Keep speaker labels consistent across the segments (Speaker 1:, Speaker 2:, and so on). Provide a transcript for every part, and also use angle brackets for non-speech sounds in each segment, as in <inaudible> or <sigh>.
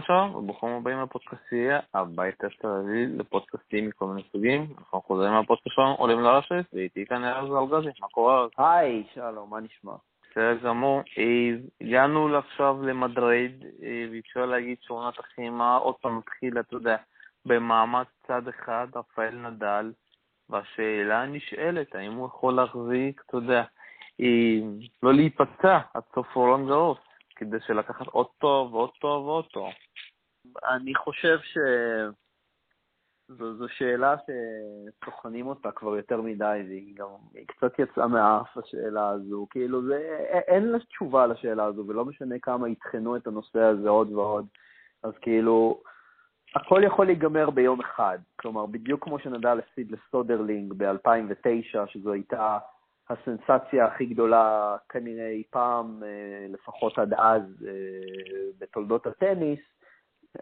Speaker 1: שלום שלום, וברוכים הבאים לפודקאסטייה, הבית תל אביב לפודקאסטים מכל מיני סוגים. אנחנו חוזרים מהפודקאסט שלנו, עולים לרשת, ואיתי כאן ארז אלגזי, מה קורה?
Speaker 2: היי, שלום, מה נשמע?
Speaker 1: בסדר גמור. אה, הגענו עכשיו למדריד, אה, ואפשר להגיד שעונת החימה עוד פעם מתחילה, אתה יודע, במעמד צד אחד, רפאל נדל, והשאלה נשאלת, האם הוא יכול להחזיק, אתה יודע, אה, לא להיפצע עד סוף רולנד גרוס. כדי שלקחת עוד טוב ועוד טוב ועוד טוב?
Speaker 2: אני חושב שזו שאלה שטוחנים אותה כבר יותר מדי, והיא גם היא קצת יצאה מהאף, השאלה הזו. כאילו, זה, אין לה תשובה לשאלה הזו, ולא משנה כמה יטחנו את הנושא הזה עוד ועוד. אז כאילו, הכל יכול להיגמר ביום אחד. כלומר, בדיוק כמו שנדל הפסיד לסודרלינג ב-2009, שזו הייתה הסנסציה הכי גדולה כנראה אי פעם, אה, לפחות עד אז, אה, בתולדות הטניס,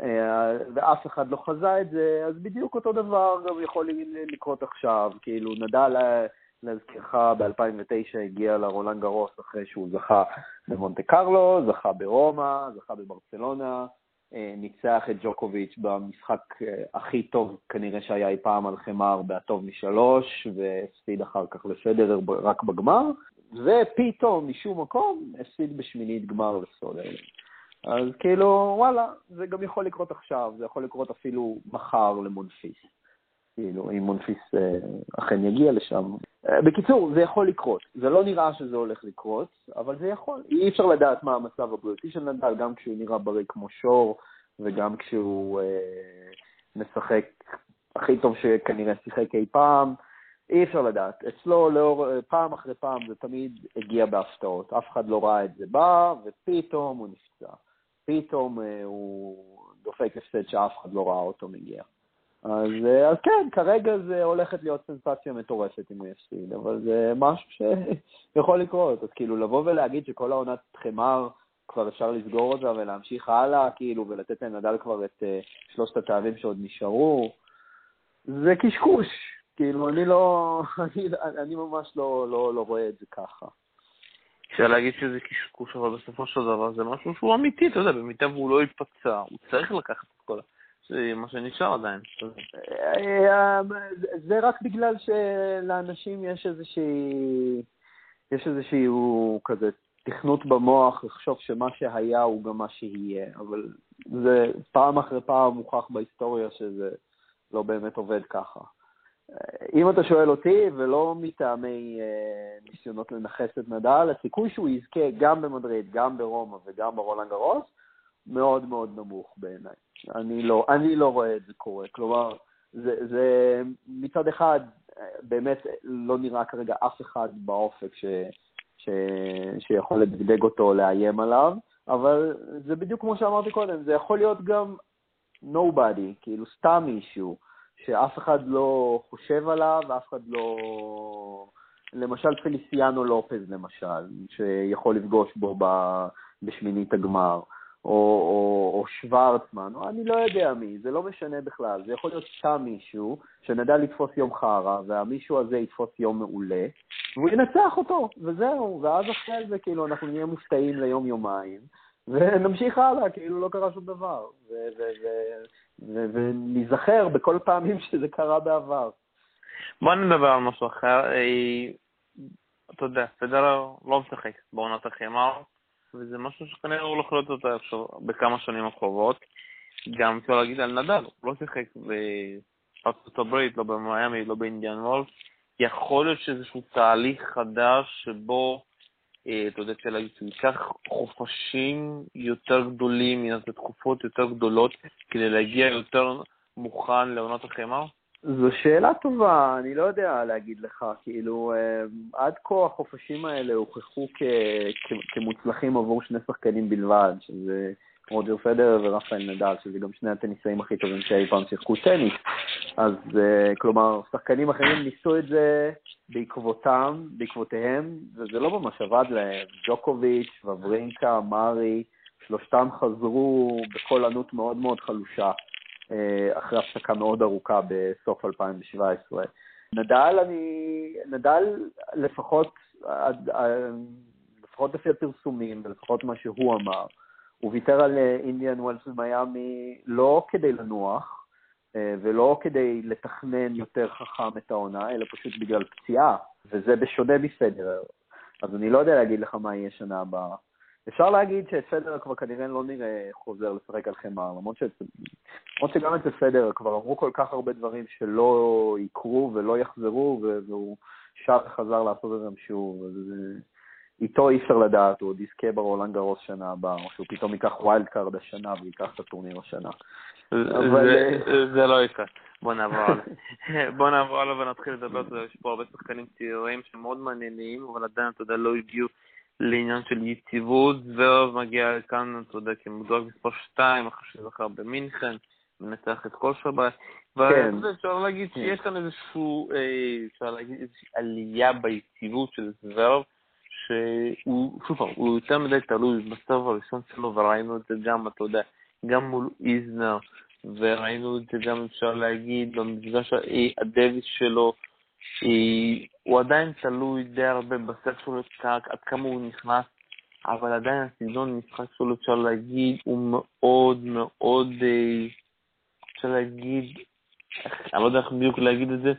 Speaker 2: אה, ואף אחד לא חזה את זה, אז בדיוק אותו דבר גם יכול לקרות עכשיו. כאילו, נדל, להזכירך, ב-2009 הגיע לרולנד גרוס אחרי שהוא זכה במונטה קרלו, זכה ברומא, זכה בברצלונה, ניצח את ג'וקוביץ' במשחק אה, הכי טוב כנראה שהיה אי פעם על חמר בהטוב משלוש, והפסיד אחר כך לפדרר רק בגמר, ופתאום משום מקום הפסיד בשמינית גמר לסודרלינג. אז כאילו, וואלה, זה גם יכול לקרות עכשיו, זה יכול לקרות אפילו מחר למונפיס. כאילו, אם מונפיס אה, אכן יגיע לשם. אה, בקיצור, זה יכול לקרות. זה לא נראה שזה הולך לקרות, אבל זה יכול. אי אפשר לדעת מה המצב הבריאותי של נדל, גם כשהוא נראה בריא כמו שור, וגם כשהוא אה, משחק הכי טוב שכנראה שיחק אי פעם. אי אפשר לדעת. אצלו, לאור, פעם אחרי פעם, זה תמיד הגיע בהפתעות. אף אחד לא ראה את זה בא, ופתאום הוא נפצע. פתאום אה, הוא דופק הפסד שאף אחד לא ראה אותו מגיע. אז, אה, אז כן, כרגע זה הולכת להיות סנסציה מטורפת אם הוא יפסיד, אבל זה משהו שיכול לקרות. אז כאילו, לבוא ולהגיד שכל העונת חמר, כבר אפשר לסגור אותה ולהמשיך הלאה, כאילו, ולתת לנדל כבר את uh, שלושת התארים שעוד נשארו, זה קשקוש. כאילו, אני לא, <laughs> אני, אני ממש לא, לא, לא רואה את זה ככה.
Speaker 1: אפשר להגיד שזה קשקוש, אבל בסופו של דבר זה משהו שהוא אמיתי, אתה יודע, במידה והוא לא ייפצע, הוא צריך לקחת את כל ה... מה שנשאר עדיין.
Speaker 2: אה, זה רק בגלל שלאנשים יש איזושהי, יש איזשהו כזה תכנות במוח לחשוב שמה שהיה הוא גם מה שיהיה, אבל זה פעם אחרי פעם מוכח בהיסטוריה שזה לא באמת עובד ככה. אם אתה שואל אותי, ולא מטעמי אה, ניסיונות לנכס את נדל, הסיכוי שהוא יזכה גם במדריד, גם ברומא וגם ברולנד גרוס, מאוד מאוד נמוך בעיניי. אני לא, אני לא רואה את זה קורה. כלומר, זה, זה מצד אחד, באמת לא נראה כרגע אף אחד באופק ש, ש, שיכול לדגדג אותו או לאיים עליו, אבל זה בדיוק כמו שאמרתי קודם, זה יכול להיות גם nobody, כאילו סתם מישהו, שאף אחד לא חושב עליו, אף אחד לא... למשל פליסיאנו לופז, למשל, שיכול לפגוש בו בשמינית הגמר. או, או, או שוורצמן, או אני לא יודע מי, זה לא משנה בכלל. זה יכול להיות סתם מישהו שנדע לתפוס יום חרא, והמישהו הזה יתפוס יום מעולה, והוא ינצח אותו, וזהו. ואז אחרי זה, כאילו, אנחנו נהיה מופתעים ליום-יומיים, ונמשיך הלאה, כאילו לא קרה שום דבר. וניזכר בכל פעמים שזה קרה בעבר.
Speaker 1: בוא נדבר על משהו אחר. אה, אתה יודע, פדרר לא משחק בעונת החימר. וזה משהו שכנראה הוא הולך להיות יותר עכשיו בכמה שנים הקרובות. גם אפשר להגיד על נדל, הוא לא שיחק בארצות הברית, לא במיאמי, לא באינדיאן וולף. יכול להיות שאיזשהו תהליך חדש שבו, אה, אתה יודע, אפשר להגיד שהוא ייקח חופשים יותר גדולים, ינסה תקופות יותר גדולות, כדי להגיע יותר מוכן לעונת החמר?
Speaker 2: זו שאלה טובה, אני לא יודע להגיד לך, כאילו, אה, עד כה החופשים האלה הוכחו כמוצלחים עבור שני שחקנים בלבד, שזה רוג'ר פדר ורפאל נדל, שזה גם שני הטניסאים הכי טובים שאי פעם שיחקו טניס. אז אה, כלומר, שחקנים אחרים ניסו את זה בעקבותם, בעקבותיהם, וזה לא ממש עבד להם. ג'וקוביץ', וברינקה, מארי, שלושתם חזרו בקול ענות מאוד מאוד חלושה. אה, אחרי הפסקה מאוד ארוכה בסוף 2017. נדל, אני, נדל לפחות, לפחות לפי הפרסומים ולפחות מה שהוא אמר, הוא ויתר על אינדיאן ווילס ומיאמי לא כדי לנוח, ולא כדי לתכנן יותר חכם את העונה, אלא פשוט בגלל פציעה, וזה בשונה מפדרר. אז אני לא יודע להגיד לך מה יהיה שנה הבאה. אפשר להגיד שפדרר כבר כנראה לא נראה חוזר לשחק על חמר, למרות, ש... למרות שגם אצל פדרר כבר אמרו כל כך הרבה דברים שלא יקרו ולא יחזרו, והוא שב וחזר לעשות את זה שוב. אז איתו אי אפשר לדעת, הוא עוד יזכה ברולנד גארוס שנה הבאה, או שהוא פתאום ייקח wild card השנה ויקח את הטורניר השנה.
Speaker 1: זה לא יקרה. בוא נעבור הלאה. <laughs> בוא נעבור הלאה ונתחיל לדבר, יש פה הרבה שחקנים צעירים שמאוד מעניינים, אבל עדיין, אתה יודע, לא הגיעו לעניין של יציבות, זרב מגיע כאן, אתה יודע, כמודרג מספר 2, אחרי שזכר במינכן, מנצח את כל שבת. כן. ואפשר להגיד שיש כאן איזשהו, אה, אפשר להגיד איזושהי עלייה ביציבות של זרב, שהוא, שוב פעם, הוא יותר מדי תלוי בסבב הראשון שלו, וראינו את זה גם, אתה יודע, גם מול איזנר, וראינו את זה גם, אפשר להגיד, במפגש הדביס שלו, הוא עדיין תלוי די הרבה בסט שלו, עד כמה הוא נכנס, אבל עדיין הסגנון משחק שלו, אפשר להגיד, הוא מאוד מאוד, אה, אפשר להגיד, אני לא יודע איך בדיוק להגיד את זה,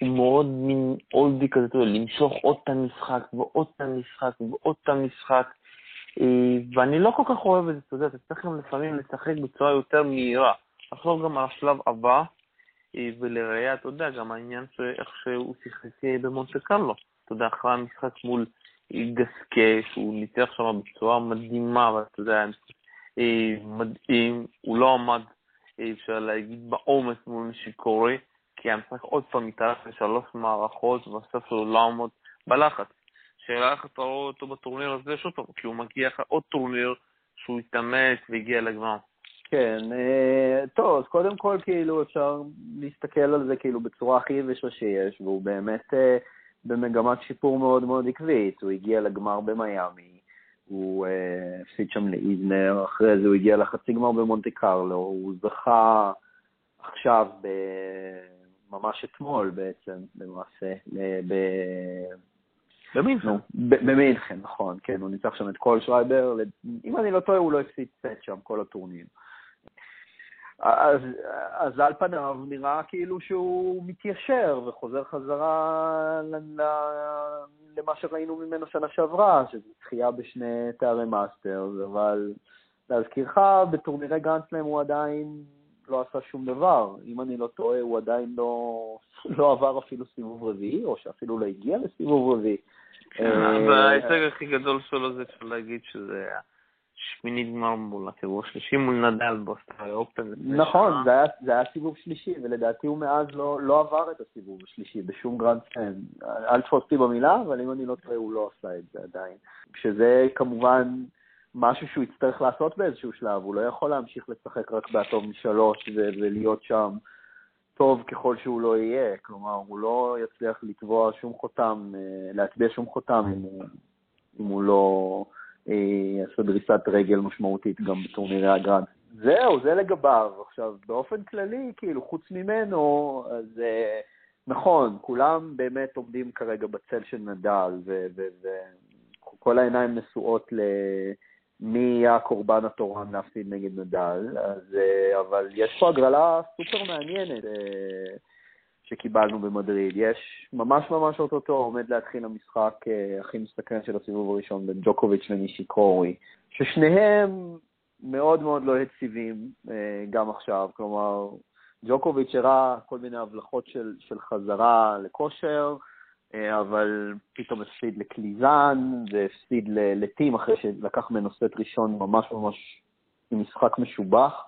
Speaker 1: הוא מאוד מין אולדי כזה, יודע, למשוך עוד את המשחק ועוד את המשחק ועוד את המשחק. אה, ואני לא כל כך אוהב את זה, אתה יודע, אתה צריך גם לפעמים לשחק בצורה יותר מהירה. לחשוב גם על השלב הבא, ולראיה, אתה יודע, גם העניין שאיך שהוא שיחק אה, במונטה קרלו. אתה יודע, אחרי המשחק מול גסקה, שהוא ניצח שם בצורה מדהימה, ואתה יודע, מדהים, הוא לא עמד, אפשר להגיד, בעומס מול נשיקורי. כי המשחק עוד פעם מתארך לשלוש מערכות, ובסוף הוא לא עמוד בלחץ. שאלה איך אתה רואה אותו בטורניר הזה, שוב כי הוא מגיע אחרי עוד טורניר שהוא התאמץ והגיע לגמר.
Speaker 2: כן, אה, טוב, אז קודם כל, כאילו, אפשר להסתכל על זה כאילו בצורה הכי יבשה שיש, והוא באמת אה, במגמת שיפור מאוד מאוד עקבית. הוא הגיע לגמר במיאמי, הוא אה, הפסיד שם לאיזנר, אחרי זה הוא הגיע לחצי גמר במונטי קרלו, הוא זכה עכשיו ב... ממש אתמול בעצם, למעשה, ב...
Speaker 1: במינכן.
Speaker 2: במינכן, נכון, כן, הוא ניצח שם את קולשרייבר, אם אני לא טועה, הוא לא הפסיד סט שם כל הטורניר. אז, אז על פניו נראה כאילו שהוא מתיישר וחוזר חזרה למה שראינו ממנו שנה שעברה, שזו זכייה בשני תארי מאסטרס, אבל להזכירך, בטורנירי גרנדסלאם הוא עדיין לא עשה שום דבר. אם אני לא טועה, הוא עדיין לא, לא עבר אפילו סיבוב רביעי, או שאפילו לא הגיע לסיבוב רביעי.
Speaker 1: כן, אה, ההישג הכי גדול שלו זה אפשר להגיד שזה שמינית גמר מול הסיבוב השלישי מול נדל באוסטרליאן אופן.
Speaker 2: נכון, זה היה, זה היה סיבוב שלישי, ולדעתי הוא מאז לא, לא עבר את הסיבוב השלישי בשום גרנד סלאם. אל תפוס אותי במילה, אבל אם אני לא טועה, הוא לא עשה את זה עדיין. שזה כמובן משהו שהוא יצטרך לעשות באיזשהו שלב, הוא לא יכול להמשיך לשחק רק בהטוב משלוש ו- ולהיות שם טוב ככל שהוא לא יהיה, כלומר, הוא לא יצליח לתבוע שום חותם, אה, להטביע שום חותם אם הוא, אם הוא לא אה, יעשה דריסת רגל משמעותית גם בטורנירי הגרנד. זהו, זה לגביו. עכשיו, באופן כללי, כאילו, חוץ ממנו, אז אה, נכון, כולם באמת עומדים כרגע בצל של נדל, וכל העיניים נשואות ל... מי יהיה הקורבן התורן להפסיד נגד נדל, אז, אה, אבל יש פה הגרלה סופר מעניינת אה, שקיבלנו במדריד. יש ממש ממש אוטוטו עומד להתחיל המשחק אה, הכי מסתכן של הסיבוב הראשון בין ג'וקוביץ' לנישיקורי, ששניהם מאוד מאוד לא יציבים גם עכשיו, כלומר, ג'וקוביץ' הראה כל מיני הבלחות של, של חזרה לכושר, אה, אבל פתאום הפסיד לקליזן והפסיד לטים אחרי שלקח ממנו סט ראשון ממש ממש עם משחק משובח,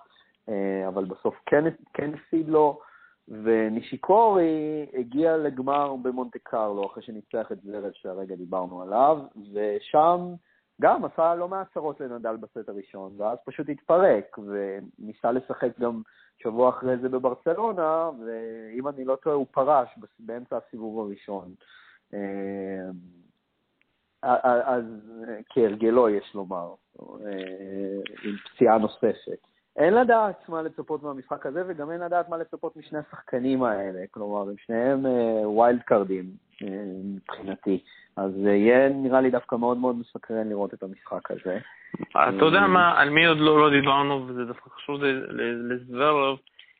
Speaker 2: אה, אבל בסוף כן, כן הפסיד לו, ונישיקורי הגיע לגמר במונטה קרלו אחרי שניצח את זרד שהרגע דיברנו עליו, ושם גם עשה לא מעט צרות לנדל בסט הראשון, ואז פשוט התפרק, וניסה לשחק גם שבוע אחרי זה בברצלונה, ואם אני לא טועה, הוא פרש באמצע הסיבוב הראשון. אה, אז כהרגלו, יש לומר, אה, עם פציעה נוספת. אין לדעת מה לצפות מהמשחק הזה, וגם אין לדעת מה לצפות משני השחקנים האלה. כלומר, הם שניהם wild אה, card ים מבחינתי, אז יהיה נראה לי דווקא מאוד מאוד מסקרן לראות את המשחק הזה.
Speaker 1: אתה יודע מה, על מי עוד לא, לא דיברנו, וזה דווקא חשוב לזוורוב.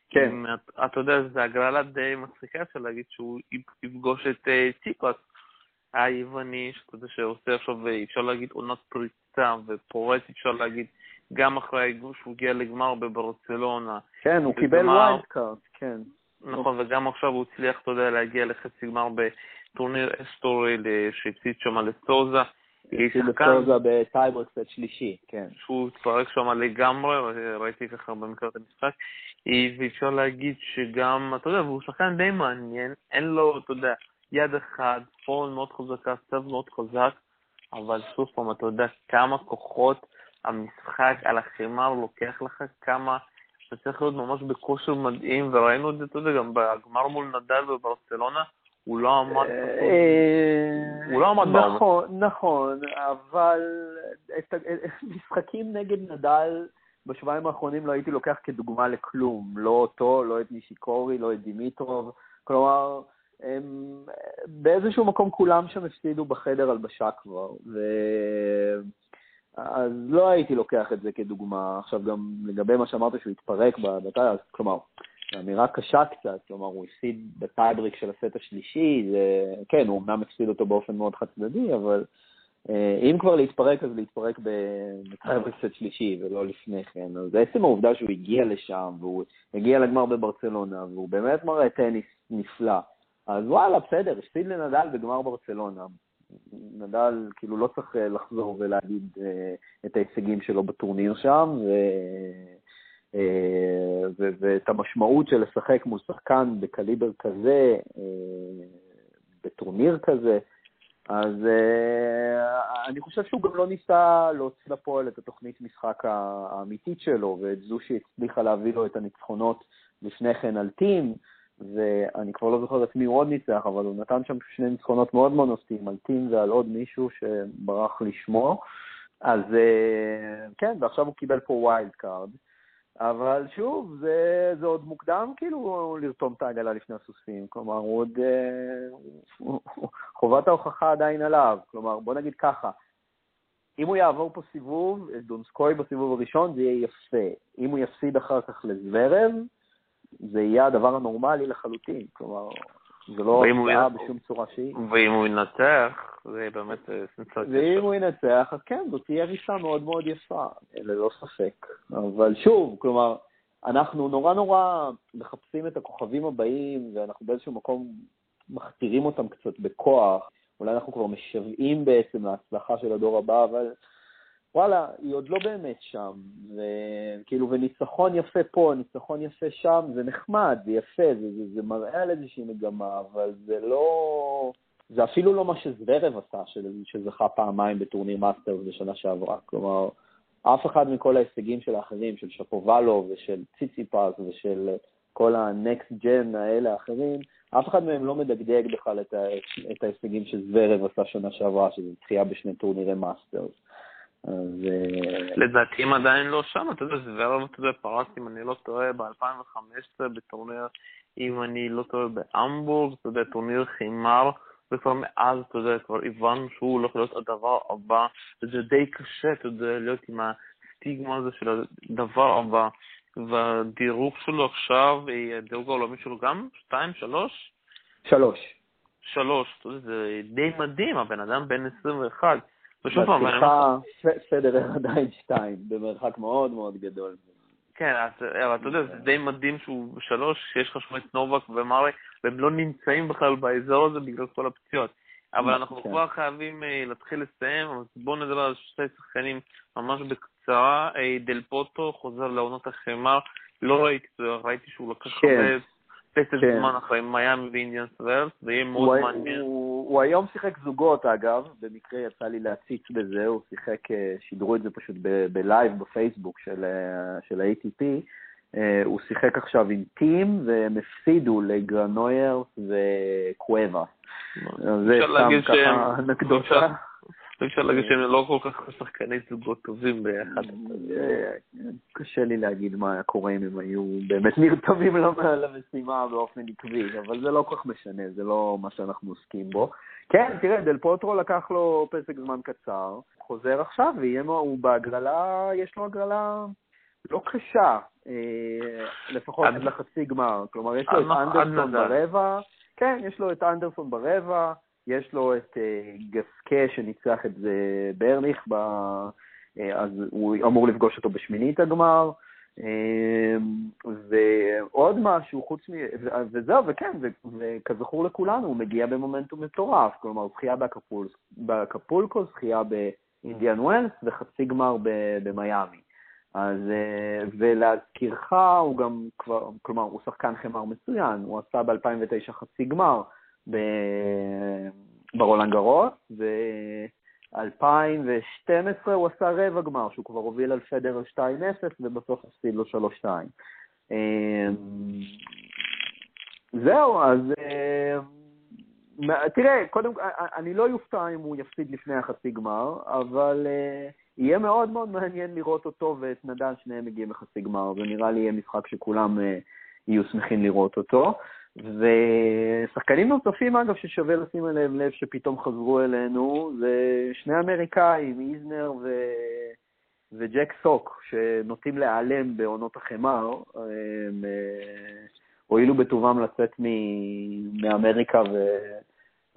Speaker 2: כן.
Speaker 1: אתה יודע, זו הגרלה די מצחיקה, אפשר להגיד שהוא יפגוש את ציציפס, היווני, שאתה יודע, שעושה עכשיו, אפשר להגיד, עונת פריצה ופורץ, אפשר להגיד, גם אחרי שהוא הגיע לגמר בברצלונה.
Speaker 2: כן, הוא קיבל wild card, כן.
Speaker 1: נכון, וגם עכשיו הוא הצליח, אתה יודע, להגיע לחצי גמר בטורניר אסטוריל שהפסיד שם לסוזה.
Speaker 2: הפסיד לסוזה ב tiebreak קצת שלישי, כן.
Speaker 1: שהוא התפרק שם לגמרי, ראיתי ככה במקרה את המשחק. ואפשר להגיד שגם, אתה יודע, והוא שחקן די מעניין, אין לו, אתה יודע, יד אחד, פורן מאוד חזקה, סב מאוד חזק, אבל שוב פעם, אתה יודע כמה כוחות המשחק על החימר לוקח לך, כמה אתה צריך להיות ממש בכושר מדהים, וראינו את זה, אתה יודע, גם בגמר מול נדל בברצלונה, הוא לא עמד,
Speaker 2: אה,
Speaker 1: הוא לא עמד בעומק.
Speaker 2: נכון, נכון, אבל <laughs> משחקים נגד נדל בשבועיים האחרונים לא הייתי לוקח כדוגמה לכלום, לא אותו, לא את נישיקורי, לא את דימיטרוב, כלומר, הם, באיזשהו מקום כולם שם הפסידו בחדר הלבשה כבר, ו... אז לא הייתי לוקח את זה כדוגמה. עכשיו, גם לגבי מה שאמרת שהוא התפרק בטייל, כלומר, אמירה קשה קצת, כלומר, הוא הפסיד ב tiebreak של הסט השלישי, זה, כן, הוא אמנם הפסיד אותו באופן מאוד חד צדדי, אבל אה, אם כבר להתפרק, אז להתפרק ב tiebreak סט שלישי ולא לפני כן. אז עצם העובדה שהוא הגיע לשם, והוא הגיע לגמר בברצלונה, והוא באמת מראה טניס נפלא. אז וואלה, בסדר, הפסיד לנדל בגמר ברצלונה. נדל כאילו לא צריך אה, לחזור ולהגיד אה, את ההישגים שלו בטורניר שם, ו... אה, ו... ואת המשמעות של לשחק מול שחקן בקליבר כזה, בטורניר כזה. אז אני חושב שהוא גם לא ניסה להוציא לפועל את התוכנית משחק האמיתית שלו, ואת זו שהצליחה להביא לו את הניצחונות לפני כן על טים. ואני כבר לא זוכר את מי הוא עוד ניצח, אבל הוא נתן שם שני ניצחונות מאוד מאוד נוספים, על טים ועל עוד מישהו שברח לשמו. אז אה, כן, ועכשיו הוא קיבל פה wild card. אבל שוב, זה, זה עוד מוקדם כאילו לרתום את העגלה לפני הסוסים. כלומר, הוא עוד... אה, <laughs> חובת ההוכחה עדיין עליו. כלומר, בוא נגיד ככה, אם הוא יעבור פה סיבוב, דונסקוי בסיבוב הראשון, זה יהיה יפה. אם הוא יפסיד אחר כך לזוורב, זה יהיה הדבר הנורמלי לחלוטין, כלומר, זה לא הפתעה בשום צורה שהיא.
Speaker 1: ואם הוא ינצח, זה באמת אה, סנסציה.
Speaker 2: ואם הוא ינצח, אז כן, זאת תהיה ריסה מאוד מאוד יפה, ללא ספק. אבל שוב, כלומר, אנחנו נורא נורא מחפשים את הכוכבים הבאים, ואנחנו באיזשהו מקום מכתירים אותם קצת בכוח. אולי אנחנו כבר משוועים בעצם להצלחה של הדור הבא, אבל וואלה, היא עוד לא באמת שם. וכאילו, וניצחון יפה פה, ניצחון יפה שם, זה נחמד, זה יפה, זה, זה, זה מראה על איזושהי מגמה, אבל זה לא... זה אפילו לא מה שזוורב עשה, שזכה פעמיים בטורניר מאסטר בשנה שעברה. כלומר, אף אחד מכל ההישגים של האחרים, של שפובלו ושל ציציפס ושל כל ה-next gen האלה האחרים, אף אחד מהם לא מדגדג בכלל את, את ההישגים שזוורב עשה שנה שעברה, שזה זכייה בשני טורנירי מאסטרס. אז... אה,
Speaker 1: לדעתי הם עדיין לא שם, אתה יודע, זוורב, אתה יודע, פרץ, אם אני לא טועה, ב-2015 בטורניר, אם אני לא טועה, בהמבורג, אתה יודע, טורניר חימר, וכבר מאז, אתה יודע, כבר הבנו שהוא הולך להיות הדבר הבא, וזה די קשה, אתה יודע, להיות עם הסטיגמה הזה של הדבר הבא. והדירוג שלו עכשיו, הדירוג העולמי שלו גם? שתיים? שלוש?
Speaker 2: שלוש.
Speaker 1: שלוש, אתה יודע, זה די מדהים, הבן אדם בן 21. ושוב
Speaker 2: פעם, אומר... פדרר <laughs> עדיין שתיים, במרחק מאוד מאוד גדול.
Speaker 1: כן, אבל אתה יודע, זה די מדהים שהוא בשלוש, שיש לך את נובק ומרי, והם לא נמצאים בכלל באזור הזה בגלל כל הפציעות. אבל אנחנו כן. כבר חייבים אה, להתחיל לסיים, אז בואו נדבר על שתי שחקנים ממש בקצרה. אה, דל פוטו חוזר לעונות החמר, לא ראיתי, ראיתי שהוא לקח
Speaker 2: כן. הרבה
Speaker 1: פסק כן. זמן אחרי מיאמי ואינדיאנס ורס, זה יהיה מאוד הוא, מעניין.
Speaker 2: הוא, הוא היום שיחק זוגות, אגב, במקרה יצא לי להציץ בזה, הוא שיחק, אה, שידרו את זה פשוט ב live בפייסבוק של, אה, של ה-ATP. אה, הוא שיחק עכשיו עם טים, והם הפסידו לגרנוירס וקוואס.
Speaker 1: זה סתם ככה אנקדוטה. אפשר להגיד שהם לא כל כך שחקני זוגות טובים ביחד.
Speaker 2: אה, קשה לי להגיד מה היה קורה אם הם היו באמת נרתמים למשימה באופן עקבי, אבל זה לא כל כך משנה, זה לא מה שאנחנו עוסקים בו. כן, תראה, דל פוטרו לקח לו פסק זמן קצר, חוזר עכשיו, הוא בהגרלה, יש לו הגרלה לא קשה, אה, לפחות עד לחצי גמר. כלומר, יש לו את אנדרסון ברבע, כן, יש לו את אנדרסון ברבע, יש לו את אה, גסקה שניצח את זה ברליך, ב... אה, אז הוא אמור לפגוש אותו בשמינית הגמר. ועוד משהו, חוץ מ... וזהו, וכן, וכזכור לכולנו, הוא מגיע במומנטום מטורף, כלומר, זכייה באקפולקו, זכייה באינדיאן ווילס וחצי גמר במיאמי. אז, אה, ולהזכירך, הוא גם כבר, כלומר, הוא שחקן חמר מצוין, הוא עשה ב-2009 חצי גמר ברולנד גרוס, ב-2012 הוא עשה רבע גמר, שהוא כבר הוביל על פדר 2-0, ובסוף הפסיד לו 3-2. אה, זהו, אז אה, תראה, קודם, אני לא יופתע אם הוא יפסיד לפני החצי גמר, אבל... יהיה מאוד מאוד מעניין לראות אותו ואת נדל, שניהם מגיעים לחצי גמר, זה נראה לי יהיה משחק שכולם uh, יהיו שמחים לראות אותו. ושחקנים נוספים, אגב, ששווה לשים אליהם לב שפתאום חזרו אלינו, זה שני אמריקאים, איזנר ו... וג'ק סוק, שנוטים להיעלם בעונות החמר, הם אה, הואילו בטובם לצאת מ... מאמריקה ו...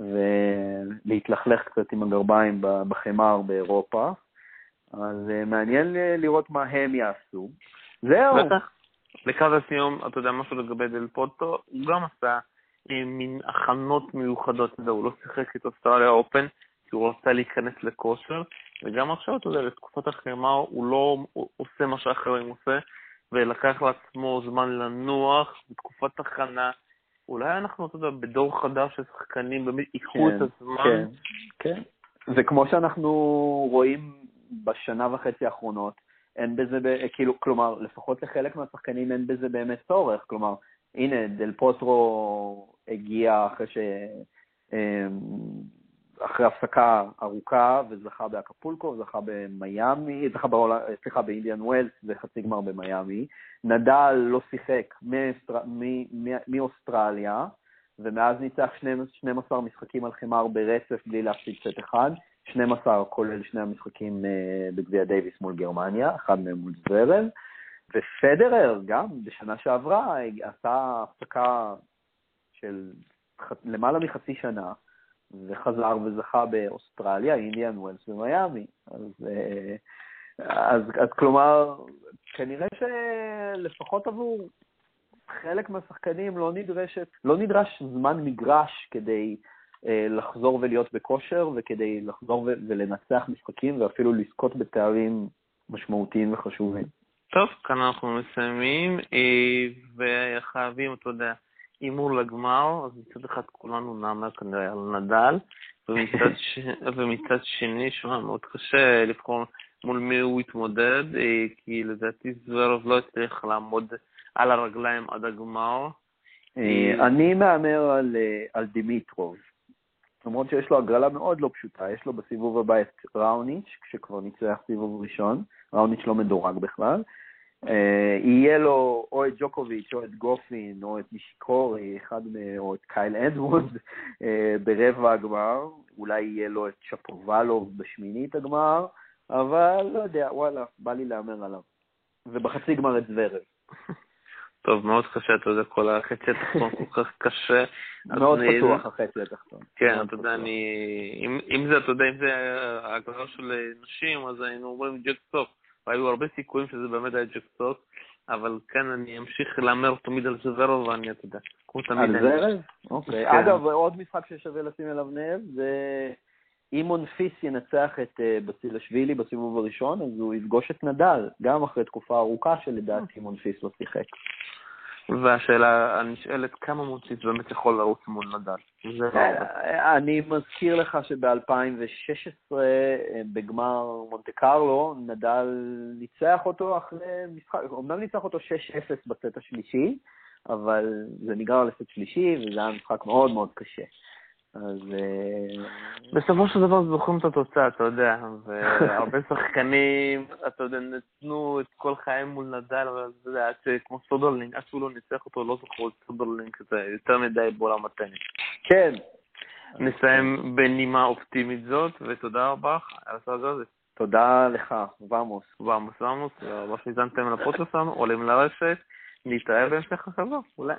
Speaker 2: ולהתלכלך קצת עם הגרביים בחמר באירופה. אז אה, מעניין לראות מה הם יעשו. זהו.
Speaker 1: בטח. לקראת הסיום, אתה יודע משהו לגבי דל פוטו, הוא גם עשה אה, מין הכנות מיוחדות, אתה יודע, הוא לא שיחק את אוסטרליה אופן, כי הוא רצה להיכנס לכושר, וגם עכשיו, אתה יודע, לתקופת החרמה הוא לא עושה מה שאחרים עושה, ולקח לעצמו זמן לנוח בתקופת הכנה. אולי אנחנו, אתה יודע, בדור חדש של שחקנים באמת ייקחו כן, את הזמן.
Speaker 2: כן, כן. וכמו שאנחנו רואים בשנה וחצי האחרונות, אין בזה, כאילו, כלומר, לפחות לחלק מהשחקנים אין בזה באמת צורך. כלומר, הנה, דל פוטרו הגיע אחרי ש... אמ, אחרי הפסקה ארוכה וזכה באקפולקו, זכה במיאמי, זכה בעולם, סליחה, באינדיאן ווילס וחצי גמר במיאמי. נדל לא שיחק מאוסטרליה, ומאז ניצח 12 משחקים על חמר ברצף בלי להפסיד סט אחד. 12 כולל שני המשחקים אה, בגביע דייוויס מול גרמניה, אחד מהם מול זוורב, ופדרר גם בשנה שעברה עשה הפסקה של למעלה מחצי שנה, וחזר וזכה באוסטרליה, אינדיאן ווילס ומיאמי. אז, אה, אז, אז כלומר, כנראה שלפחות עבור חלק מהשחקנים לא, נדרשת, לא נדרש זמן מגרש כדי לחזור ולהיות בכושר, וכדי לחזור ולנצח משחקים, ואפילו לזכות בתארים משמעותיים וחשובים.
Speaker 1: טוב, כאן אנחנו מסיימים, אה, וחייבים, אתה יודע, הימור לגמר, אז מצד אחד כולנו נאמר כנראה על נדל, ומצד, <laughs> ש... ומצד שני, שמע, מאוד קשה לבחור מול מי הוא יתמודד, אה, כי לדעתי זוורוב לא יצטרך לעמוד על הרגליים עד הגמר.
Speaker 2: אני מהמר על, על דימיטרוב. למרות שיש לו הגרלה מאוד לא פשוטה, יש לו בסיבוב הבא את ראוניץ', כשכבר ניצח סיבוב ראשון, ראוניץ' לא מדורג בכלל. אה, יהיה לו או את ג'וקוביץ' או את גופין או את נישיקורי, אחד מ... או את קייל אדווד אה, ברבע הגמר, אולי יהיה לו את שפובלוב בשמינית הגמר, אבל לא יודע, וואלה, בא לי להמר עליו. ובחצי גמר את זוורב. <laughs>
Speaker 1: טוב, מאוד קשה, אתה יודע, כל החצי התחתון <laughs> כל כך קשה.
Speaker 2: מאוד פתוח החצי התחתון.
Speaker 1: כן, אתה יודע, אני... אם זה, אתה יודע, אם זה ההגדרה של נשים, אז היינו אומרים ג'ק סוק. והיו הרבה סיכויים שזה באמת היה ג'ק סוק, אבל כן, אני אמשיך להמר תמיד על זוורוב, ואני, אתה יודע, כמו תמיד.
Speaker 2: על זרב? אוקיי. כן. אגב, עוד משחק ששווה לשים אליו נב, זה... אם מונפיס ינצח את אה, בסילשווילי בסיבוב הראשון, אז הוא יפגוש את נדל, גם אחרי תקופה ארוכה שלדעתי מונפיס לא שיחק.
Speaker 1: והשאלה הנשאלת, כמה מונפיס באמת יכול לרוץ מול נדל? לא
Speaker 2: אה, אני מזכיר לך שב-2016, אה, בגמר מונטה קרלו, נדל ניצח אותו אחרי משחק, אמנם ניצח אותו 6-0 בסט השלישי, אבל זה נגרר לסט שלישי, וזה היה משחק מאוד מאוד קשה. אז... אה,
Speaker 1: בסופו של דבר זוכרים את התוצאה, אתה יודע, והרבה <laughs> שחקנים, אתה יודע, נתנו את כל חייהם מול נדל, אבל אתה יודע, עד שכמו סודרלינג, עד שהוא לא ניצח אותו, לא זכרו את סודרלינג, זה יותר מדי בעולם הטניס.
Speaker 2: כן.
Speaker 1: נסיים בנימה אופטימית זאת, ותודה רבה על הסרגזת.
Speaker 2: תודה לך, ועמוס.
Speaker 1: ועמוס ועמוס, מה שהזנתם לפודקאסט שלנו, עולים לרשת, נתראה בהמשך החברה, אולי.